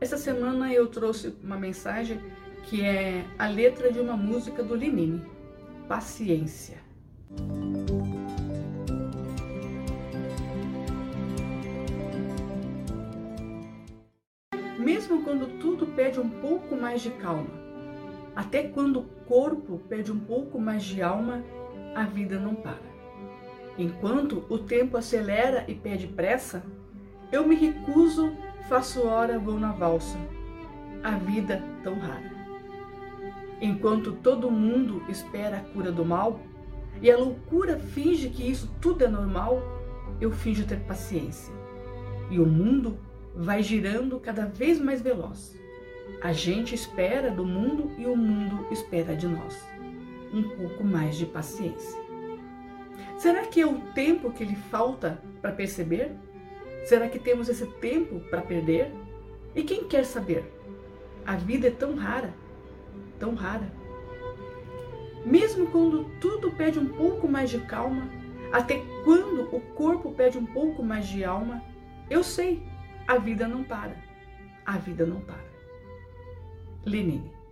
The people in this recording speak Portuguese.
Essa semana eu trouxe uma mensagem que é a letra de uma música do Lenine, Paciência. Mesmo quando tudo pede um pouco mais de calma, até quando o corpo pede um pouco mais de alma, a vida não para. Enquanto o tempo acelera e pede pressa, eu me recuso, faço hora, vou na valsa. A vida tão rara. Enquanto todo mundo espera a cura do mal e a loucura finge que isso tudo é normal, eu finjo ter paciência. E o mundo vai girando cada vez mais veloz. A gente espera do mundo e o mundo espera de nós. Um pouco mais de paciência. Será que é o tempo que lhe falta para perceber? Será que temos esse tempo para perder? E quem quer saber? A vida é tão rara, tão rara. Mesmo quando tudo pede um pouco mais de calma, até quando o corpo pede um pouco mais de alma, eu sei, a vida não para. A vida não para. Lenine